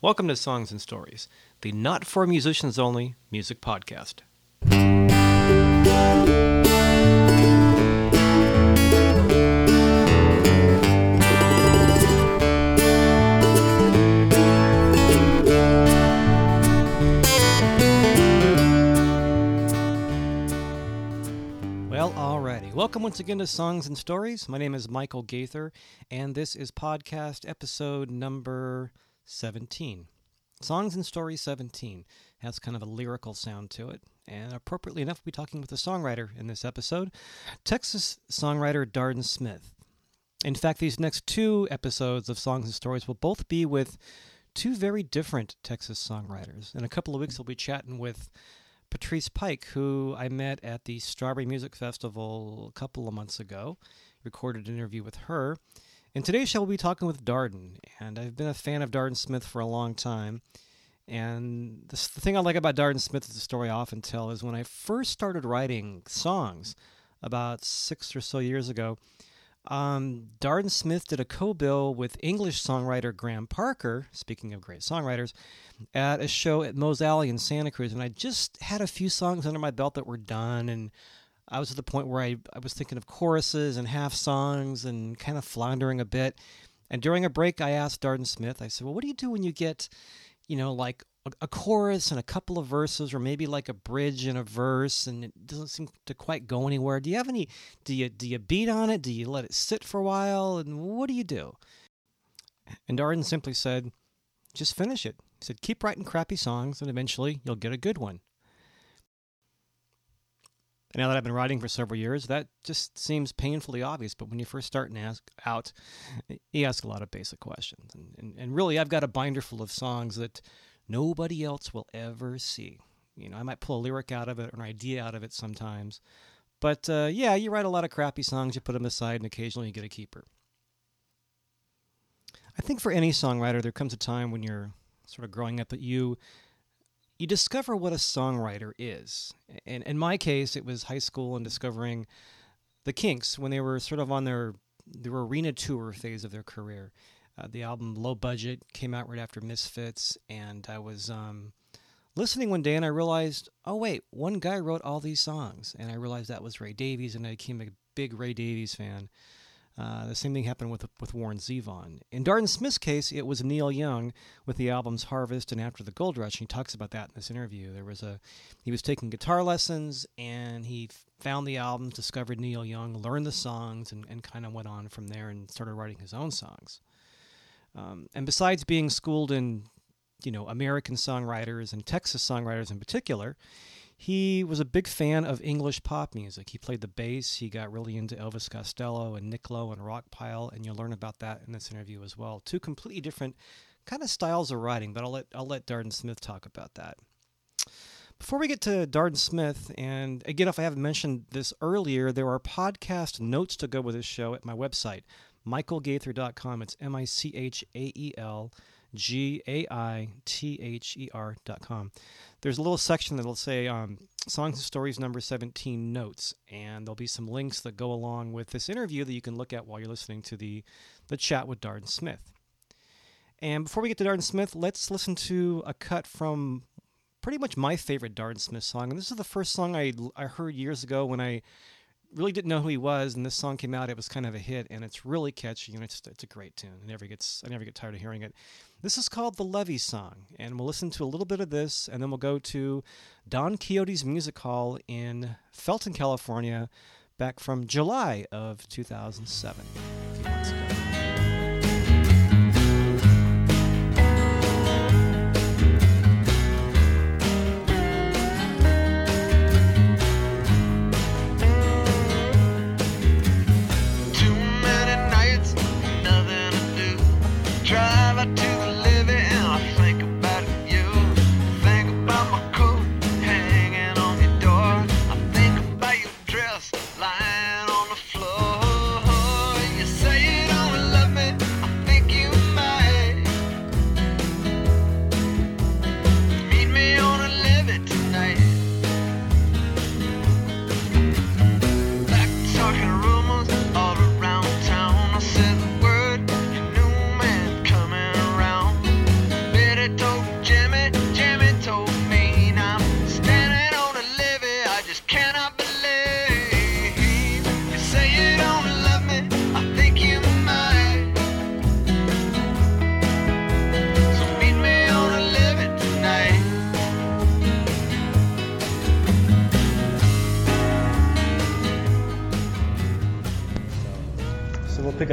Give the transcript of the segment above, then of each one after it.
Welcome to Songs and Stories, the not for musicians only music podcast. Well, alrighty. Welcome once again to Songs and Stories. My name is Michael Gaither, and this is podcast episode number 17. Songs and Stories 17 has kind of a lyrical sound to it, and appropriately enough, we'll be talking with a songwriter in this episode, Texas songwriter Darden Smith. In fact, these next two episodes of Songs and Stories will both be with two very different Texas songwriters. In a couple of weeks, we'll be chatting with Patrice Pike, who I met at the Strawberry Music Festival a couple of months ago. Recorded an interview with her. In today's show, we'll be talking with Darden, and I've been a fan of Darden Smith for a long time. And the, thing I like about Darden Smith is the story I often tell is when I first started writing songs about six or so years ago, um, Darden Smith did a co-bill with English songwriter Graham Parker, speaking of great songwriters, at a show at Moe's Alley in Santa Cruz. And I just had a few songs under my belt that were done, and I was at the point where I, I was thinking of choruses and half songs and kind of floundering a bit. And during a break, I asked Darden Smith, I said, Well, what do you do when you get, you know, like a, a chorus and a couple of verses, or maybe like a bridge and a verse, and it doesn't seem to quite go anywhere? Do you have any, do you, do you beat on it? Do you let it sit for a while? And what do you do? And Darden simply said, Just finish it. He said, Keep writing crappy songs, and eventually you'll get a good one. And now that I've been writing for several years, that just seems painfully obvious. But when you first start and ask out, you ask a lot of basic questions. And, and, and really, I've got a binder full of songs that nobody else will ever see. You know, I might pull a lyric out of it or an idea out of it sometimes. But uh, yeah, you write a lot of crappy songs, you put them aside, and occasionally you get a keeper. I think for any songwriter, there comes a time when you're sort of growing up that you you discover what a songwriter is. And in my case, it was high school and discovering the Kinks when they were sort of on their their arena tour phase of their career. Uh, the album Low Budget came out right after Misfits, and I was um, listening one day and I realized, oh wait, one guy wrote all these songs, and I realized that was Ray Davies, and I became a big Ray Davies fan. Uh, the same thing happened with with Warren Zevon. In Darden Smith's case, it was Neil Young with the albums Harvest and After the Gold Rush. He talks about that in this interview. There was a he was taking guitar lessons and he found the albums, discovered Neil Young, learned the songs, and, and kind of went on from there and started writing his own songs. Um, and besides being schooled in you know American songwriters and Texas songwriters in particular, he was a big fan of English pop music. He played the bass. He got really into Elvis Costello and Nick Lowe and Rockpile, and you'll learn about that in this interview as well. Two completely different kind of styles of writing, but I'll let I'll let Darden Smith talk about that. Before we get to Darden Smith, and again, if I haven't mentioned this earlier, there are podcast notes to go with this show at my website, michaelgaither.com. It's M I C H A E L G A I T H E R.com. There's a little section that'll say um, Songs and Stories number 17 notes, and there'll be some links that go along with this interview that you can look at while you're listening to the, the chat with Darden Smith. And before we get to Darden Smith, let's listen to a cut from pretty much my favorite Darden Smith song. And this is the first song I, I heard years ago when I really didn't know who he was, and this song came out. It was kind of a hit, and it's really catchy, and it's it's a great tune. It never gets I never get tired of hearing it. This is called the Levee Song, and we'll listen to a little bit of this, and then we'll go to Don Quixote's Music Hall in Felton, California, back from July of 2007.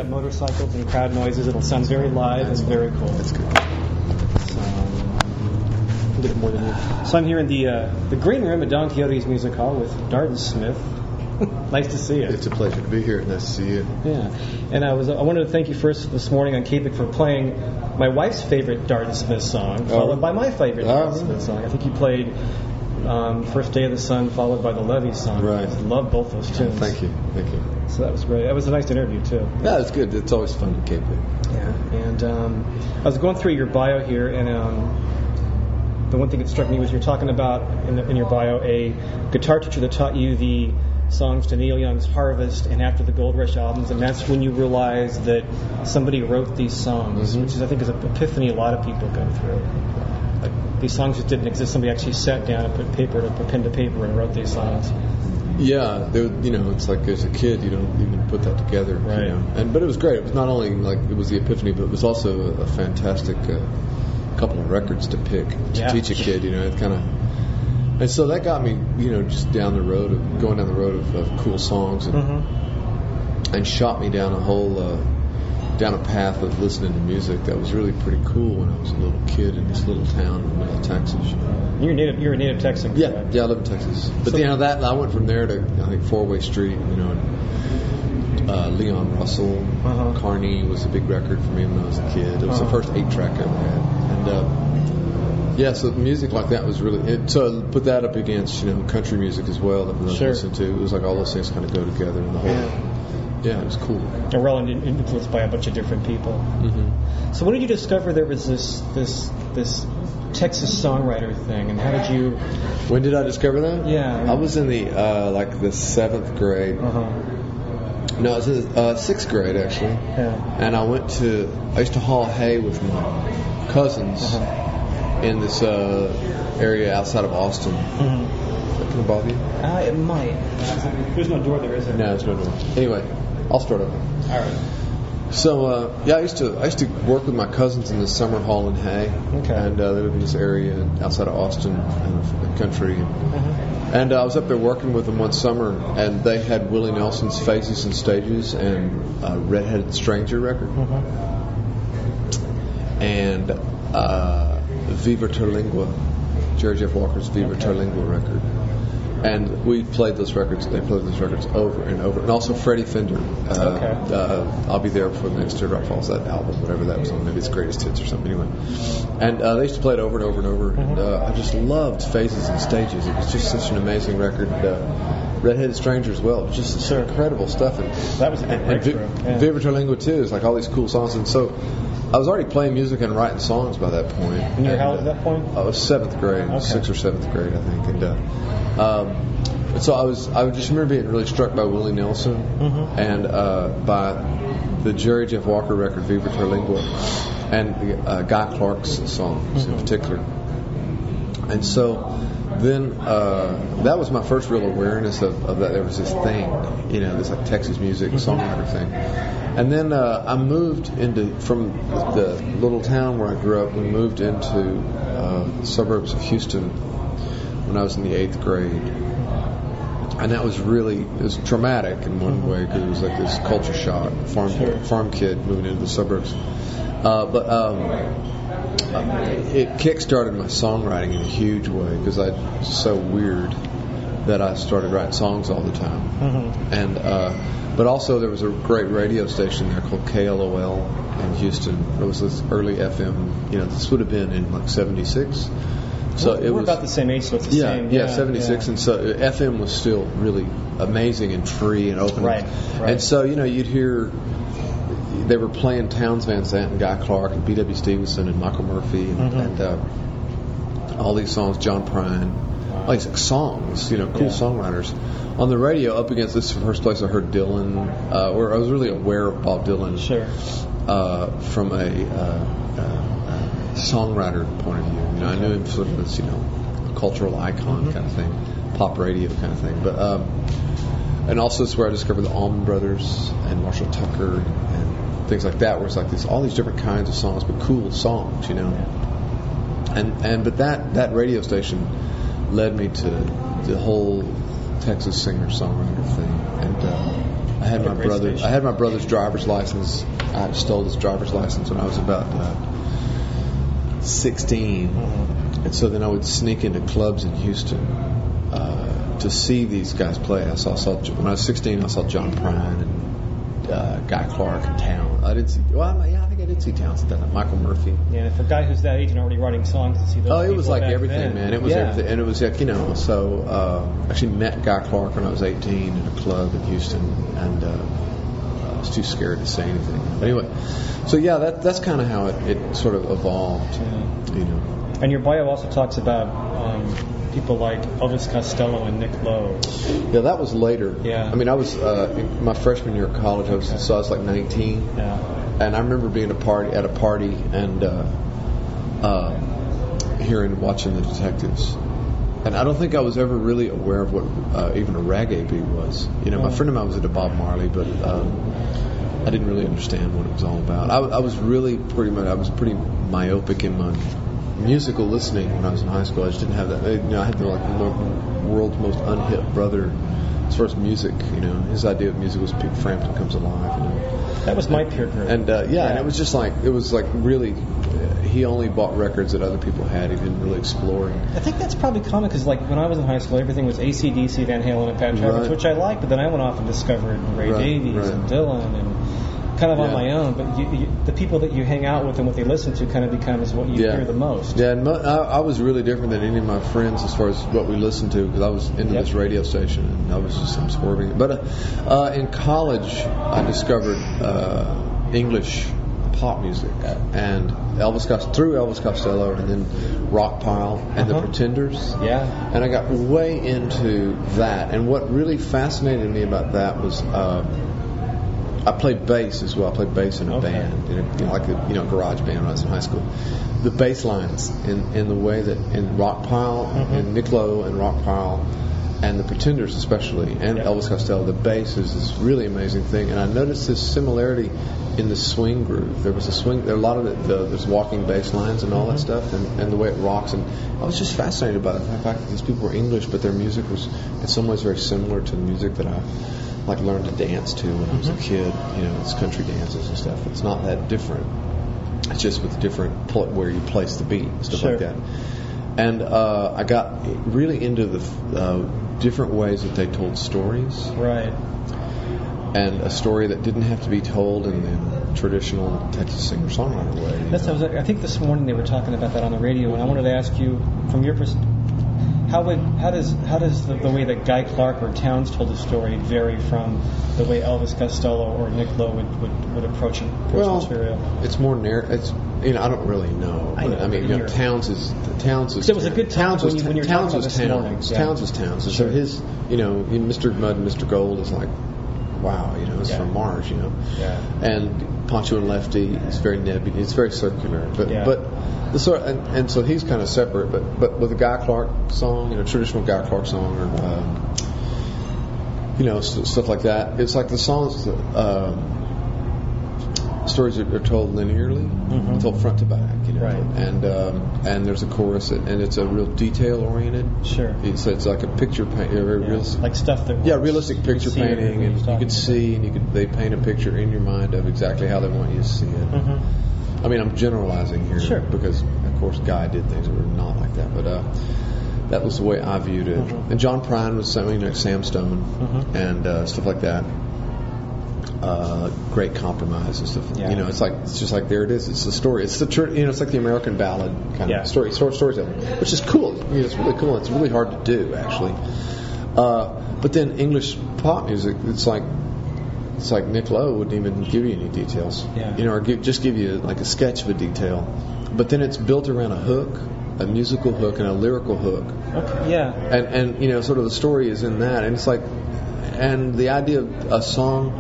Motorcycles and crowd noises. It'll sound very live and very cool. That's good. So, a little more than you. So I'm here in the uh, the green room at Don Quixote's Music Hall with Darden Smith. nice to see you. It's a pleasure to be here. Nice to see you. Yeah, and I was I wanted to thank you first this morning on KPIG for playing my wife's favorite Darden Smith song, followed by my favorite Oh. Darden Smith song. I think you played um, First Day of the Sun, followed by the Levee song. Right. I love both those tunes. Thank you. Thank you. So that was great. That was a nice interview too. Yeah, it's good. It's always fun to keep it. Yeah, and um, I was going through your bio here, and um, the one thing that struck me was you're talking about in, the, in your bio a guitar teacher that taught you the songs to Neil Young's Harvest and after the Gold Rush albums, and that's when you realized that somebody wrote these songs, Mhm. which is I think is an epiphany a lot of people go through. Like these songs just didn't exist. Somebody actually sat down and put paper to put pen to paper and wrote these songs. Yeah, there, you know, it's like as a kid, you don't even put that together. Right. You know? And but it was great. It was not only like it was the epiphany, but it was also a, a fantastic uh, couple of records to pick to Yeah. teach a kid. You know, it kind of. And so that got me, you know, just down the road of going down the road of, of cool songs and, Mm-hmm. and shot me down a whole uh, down a path of listening to music that was really pretty cool when I was a little kid in this little town in the middle of Texas. you know. You're a native. You're a native Texan. Yeah, correct? yeah, I live in Texas. But So- you know that I went from there to I think Four Way Street. You know, and, uh, Leon Russell, Uh-huh. Carney was a big record for me when I was a kid. It was Uh-huh. the first eight track I ever had, and uh, yeah, so music like that was really. It, so put that up against you know country music as well that was Sure. listening to. It was like all those things kind of go together in the whole. Yeah. Yeah, it was cool. And we're all influenced by a bunch of different people. hmm So when did you discover there was this this this Texas songwriter thing, and how did you? When did I discover that? Yeah. I was in the uh, like the seventh grade. Uh huh. No, I was in uh, sixth grade actually. Yeah. and I went to I used to haul hay with my cousins Uh-huh. in this uh, area outside of Austin. Mm-hmm. Can I bother you? Uh, it might. There's no door there, is there? No, it's no door. Anyway, I'll start over. All right. So uh, yeah, I used to I used to work with my cousins in the summer hall in hay. Okay. And uh, they lived in this area outside of Austin, in the country. Uh-huh. And uh, I was up there working with them one summer, and they had Willie Nelson's Phases and Stages and uh, Redheaded Stranger record. Uh-huh. and uh, Viva Terlingua, Jerry Jeff Walker's Viva Okay. Terlingua record. And we played those records. They played those records over and over, and also Freddie Fender. Uh, Okay. uh, I'll be there for the next Teardrop Falls. That album, whatever that was on, maybe it's Greatest Hits or something. Anyway, and uh, they used to play it over and over and over. And uh, I just loved Phases and Stages. It was just such an amazing record. Uh, Redheaded Stranger as well. Just Sure. incredible stuff. And, That was a big and Vi- yeah. Viva Terlingua too is like all these cool songs. And so I was already playing music and writing songs by that point. And you were how old at that point? I was seventh grade, Okay. sixth or seventh grade, I think. And uh, um, so I was, I just remember being really struck by Willie Nelson Mhm. and uh, by the Jerry Jeff Walker record, Viva Terlingua, and uh, Guy Clark's songs in Mhm. particular. And so then uh, that was my first real awareness of, of that there was this thing, you know, this like Texas music songwriter thing. And then uh, I moved into from the little town where I grew up. We moved into uh, the suburbs of Houston when I was in the eighth grade. And that was really it was traumatic in one way because it was like this culture shock, farm Sure. farm kid moving into the suburbs. Uh, but um, it kick-started my songwriting in a huge way because I so weird that I started writing songs all the time. Mm-hmm. And uh, but also there was a great radio station there called KLOL in Houston. It was this early FM. You know, this would have been in like '76. So we're, it we're was about the same age, so it's the yeah, same. yeah, 76. yeah. And so uh, FM was still really amazing and free and open. Right, right. And so, you know, you'd hear they were playing Townes Van Zandt and Guy Clark and B.W. Stevenson and Michael Murphy and, Mhm. and uh, all these songs, John Prine, all these like, songs, you know, cool Yeah. songwriters. On the radio, up against this first place I heard Dylan, uh, or I was really aware of Bob Dylan Sure. uh, from a uh, uh, songwriter point of view. You know, I knew him sort of as you know a cultural icon Mhm. kind of thing, pop radio kind of thing. But um, and also it's where I discovered the Allman Brothers and Marshall Tucker and things like that. Where it's like this all these different kinds of songs, but cool songs, you know. And and but that that radio station led me to the whole Texas singer songwriter thing, and uh, I had my brother. station. I had my brother's driver's license. I stole his driver's license when I was about uh, 16, Mhm. and so then I would sneak into clubs in Houston uh, to see these guys play. I saw, saw when I was 16. I saw John Prine and uh, Guy Clark and Town. I didn't see. Well, I- yeah, I think I did see Townes at that time. Michael Murphy. Yeah, for a guy who's that age and already writing songs to see those Oh, it was like everything, then. man. It was yeah. everything, and it was like you know. So uh, actually met Guy Clark when I was 18 in a club in Houston, and uh, I was too scared to say anything. But anyway, so yeah, that that's kind of how it, it sort of evolved, Yeah. you know. And your bio also talks about um, people like Elvis Costello and Nick Lowe. Yeah, that was later. Yeah. I mean, I was uh, in my freshman year of college. I was Okay. so I was like 19, Yeah. and I remember being a party at a party and uh, uh, hearing watching the detectives. And I don't think I was ever really aware of what uh, even a reggae beat was. You know, my Oh. friend of mine was into Bob Marley, but um, I didn't really understand what it was all about. I, I was really pretty much I was pretty myopic in my musical listening when I was in high school. I just didn't have that. You know, I had the like world's most unhip brother as far as music. You know, his idea of music was Pete Frampton comes alive. You know. That was my peer group. And uh, yeah, and it was just like it was like really. Uh, he only bought records that other people had. He didn't really explore. I think that's probably common because, like, when I was in high school, everything was ACDC, Van Halen, and Pat Travers, Right. which I liked. But then I went off and discovered Ray Right, Davies right. and Dylan and kind of on my own. But you, you, the people that you hang out with and what they listen to kind of becomes what you Yeah. hear the most. Yeah, and mo- I, I was really different than any of my friends as far as what we listened to because I was into Yep. this radio station and I was just absorbing it. But uh, uh, in college, I discovered uh, English pop music and Elvis Costello, through Elvis Costello and then Rockpile and the Uh-huh. Pretenders. Yeah. And I got way into that. And what really fascinated me about that was uh, I played bass as well. I played bass in a Okay. band, you know, you know, like a you know garage band when I was in high school. The bass lines in, in the way that in Rockpile Mhm. and Nick Lowe and Rockpile and the Pretenders especially and. Elvis Costello, the bass is this really amazing thing. And I noticed this similarity in the swing groove. There was a swing. There a lot of the, the there's walking bass lines and all that Mhm. stuff, and, and the way it rocks. And I was just fascinated by the fact that these people were English, but their music was in some ways very similar to the music that I like learned to dance to when I was a Mhm. kid. You know, it's country dances and stuff. It's not that different. It's just with different pl- where you place the beat and stuff like that. And uh, I got really into the uh, different ways that they told stories, Right. and a story that didn't have to be told in the traditional Texas singer-songwriter way. That's, I, was, I think this morning they were talking about that on the radio, and I wanted to ask you, from your perspective, how would how does how does the, the way that Guy Clark or Townes told the story vary from the way Elvis Costello or Nick Lowe would, would, would approach, approach Well, material? It's more narr- It's you know I don't really know. I know, I mean, you know, Townes is Townes is It was a good Townes was when you- when Townes was morning, Townes. yeah. Townes was Townes. Sure. So his you know Mr. Mud and Mr. Gold is like wow you know it's Yeah. from Mars you know. Yeah. And Pancho and Lefty is very nebulous. It's very circular. But Yeah. but the sort and, and so he's kind of separate. But but with a Guy Clark song, you know, traditional Guy Clark song or. Um, you know, st- stuff like that. It's like the songs, um, stories are, are told linearly, Mhm. told front to back, you know. Right. And um, and there's a chorus, and and it's a real detail oriented. Sure. It's, it's like a picture paint, Yeah. realistic. Like stuff that Yeah, realistic picture painting, and you can see, and you can they paint a picture in your mind of exactly how they want you to see it. Mhm. I mean, I'm generalizing here Sure. because, of course, Guy did things that were not like that, but uh, that was the way I viewed it. Mhm. And John Prine was something like Sam Stone Mhm. and uh, stuff like that. Uh, great compromise and stuff. Yeah. You know, it's like it's just like there it is. It's the story. It's the you know, it's like the American ballad kind Yeah. of story, story storytelling, which is cool. You know, it's really cool. It's really hard to do actually. Uh, but then English pop music, it's like it's like Nick Lowe wouldn't even give you any details. Yeah. You know, or give, just give you like a sketch of a detail. But then it's built around a hook, a musical hook, and a lyrical hook. Okay. Yeah. And and you know, sort of the story is in that. And it's like, and the idea of a song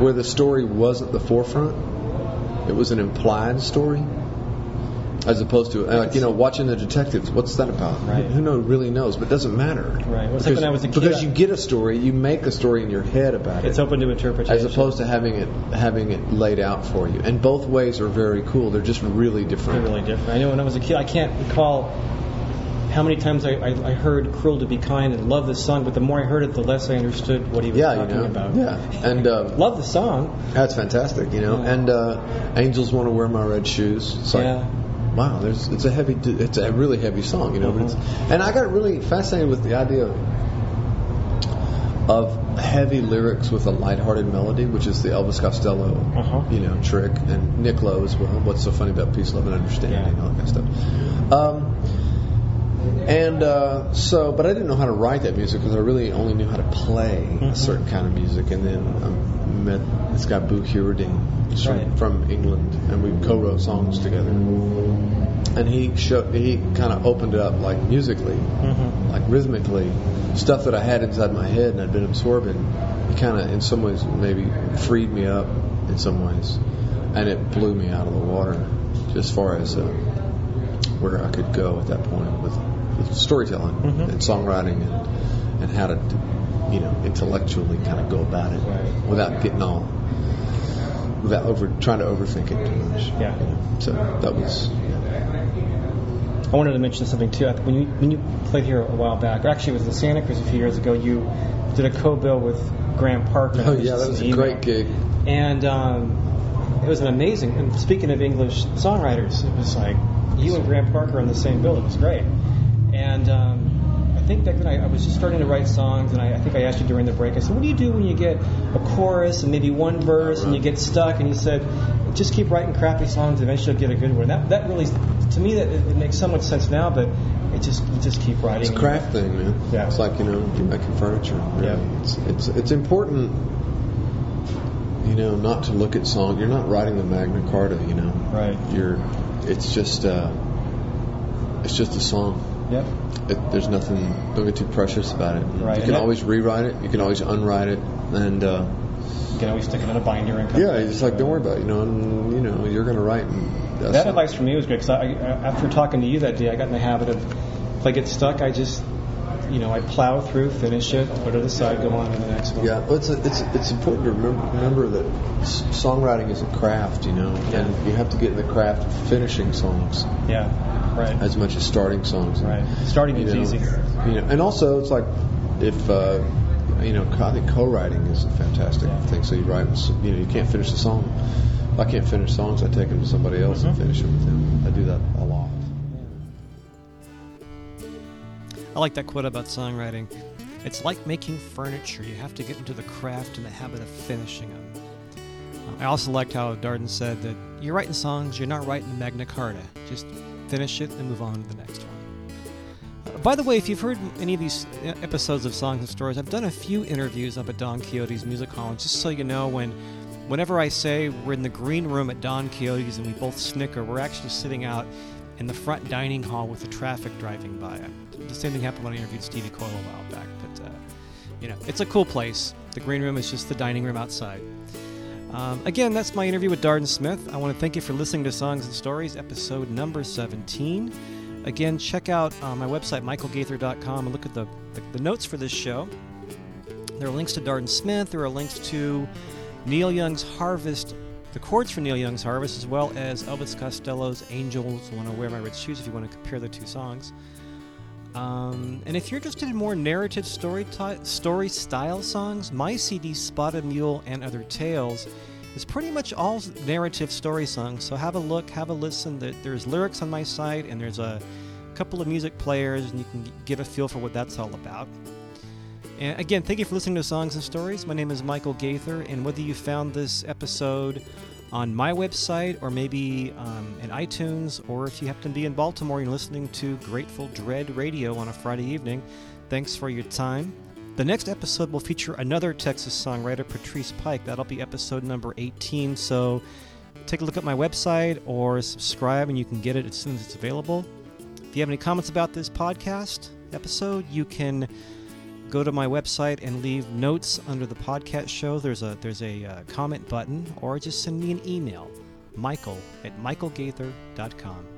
where the story wasn't the forefront, it was an implied story. As opposed to, uh, like, you know, watching the detectives. What's that about? Right. Who know, really knows? But it doesn't matter. Right. Well, it's like because, when I was a kid, because you get a story, you make a story in your head about it It's open to interpretation. as opposed to having it having it laid out for you. And both ways are very cool. They're just really different. They're really different. I know when I was a kid, I can't recall how many times I, I, I heard "Cruel to Be Kind" and love this song, but the more I heard it, the less I understood what he was Yeah, you know. about. Yeah, and uh, love the song. that's fantastic, you know. Yeah. And uh, "Angels Want to Wear My Red Shoes." It's like, yeah, wow, there's it's a heavy, it's a really heavy song, you know. But it's, Mhm. and I got really fascinated with the idea of of heavy lyrics with a lighthearted melody, which is the Elvis Costello, Uh-huh. you know, trick, and Nick Lowe as well. What's so funny about peace, love, and understanding, Yeah. all that kind of stuff. Um, and uh, so, but I didn't know how to write that music because I really only knew how to play Mhm. a certain kind of music. And then I met this guy, Boo from, Right. from England, and we co-wrote songs together. And he showed, he kind of opened it up like musically, hmm like rhythmically, stuff that I had inside my head and I'd been absorbing. He kind of, in some ways, maybe freed me up in some ways, and it blew me out of the water as far as uh, where I could go at that point with storytelling Mhm. and songwriting and and how to, you know, intellectually kind of go about it without getting all without over trying to overthink it too much. Yeah. you know. So that was I wanted to mention something too. When you when you played here a while back, or actually it was in Santa Cruz a few years ago, you did a co-bill with Graham Parker. oh yeah, that was a great gig. And um, it was an amazing. And speaking of English songwriters, it was like you and Graham Parker on the same bill. It was great. And um, I think back then I, I was just starting to write songs, and I, I think I asked you during the break. I said, "What do you do when you get a chorus and maybe one verse and you get stuck?" And you said, "Just keep writing crappy songs. Eventually, you'll get a good one." That that really, to me, that it, it makes so much sense now. But it just you just keep writing. It's a craft thing, man. Yeah. It's like you know, making furniture. Really. Yeah. It's, it's it's important, you know, not to look at song. You're not writing the Magna Carta, you know. Right. You're. It's just. Uh, it's just a song. Yep. It, there's nothing. Don't get too precious about it. Right. You can always rewrite it. You can always unwrite it, and uh, You can always stick it in a binder and yeah, it's like don't worry about it. You know, and you know, you're gonna write. And that's That it. advice for me was great because I, after talking to you that day, I got in the habit of if I get stuck, I just, you know, I plow through, finish it, put it aside, go on to the next one. Yeah, well, it's it's it's important to remember, remember that s- songwriting is a craft, you know, Yeah. and you have to get in the craft of finishing songs Yeah. Right. as much as starting songs. Right. Starting You is know, easy. You know, and also it's like if uh, you know, I think co-writing is a fantastic Yeah. thing. So you write, you know, you can't finish the song. If I can't finish songs, I take them to somebody else and Mhm. finish them with them. I do that a lot. I like that quote about songwriting. It's like making furniture. You have to get into the craft and the habit of finishing them. Uh, I also liked how Darden said that you're writing songs, you're not writing the Magna Carta. Just finish it and move on to the next one. Uh, by the way, if you've heard any of these uh, episodes of Songs and Stories, I've done a few interviews up at Don Quixote's Music Hall. And just so you know, when whenever I say we're in the green room at Don Quixote's and we both snicker, we're actually sitting out in the front dining hall with the traffic driving by. The same thing happened when I interviewed Stevie Coyle a while back. But uh, you know, it's a cool place. The green room is just the dining room outside. Um, again, that's my interview with Darden Smith. I want to thank you for listening to Songs and Stories, episode number 17. Again, check out uh, my website, michaelgaither.com, and look at the, the, the notes for this show. There are links to Darden Smith, there are links to Neil Young's Harvest, the chords for Neil Young's Harvest, as well as Elvis Costello's Angels Wanna Wear My Red Shoes if you want to compare the two songs. Um, and if you're interested in more narrative story ti- story style songs, my CD Spotted Mule and Other Tales is pretty much all narrative story songs. So have a look, have a listen. There- There's lyrics on my site, and there's a couple of music players, and you can get a feel for what that's all about. And again, thank you for listening to Songs and Stories. My name is Michael Gaither, and whether you found this episode on my website or maybe um, in iTunes, or if you happen to be in Baltimore and listening to Grateful Dread Radio on a Friday evening, thanks for your time. The next episode will feature another Texas songwriter, Patrice Pike. That'll be episode number 18. So take a look at my website or subscribe, and you can get it as soon as it's available. If you have any comments about this podcast episode, you can go to my website and leave notes under the podcast show. There's a there's a uh, comment button, or just send me an email, Michael at michaelgaither.com.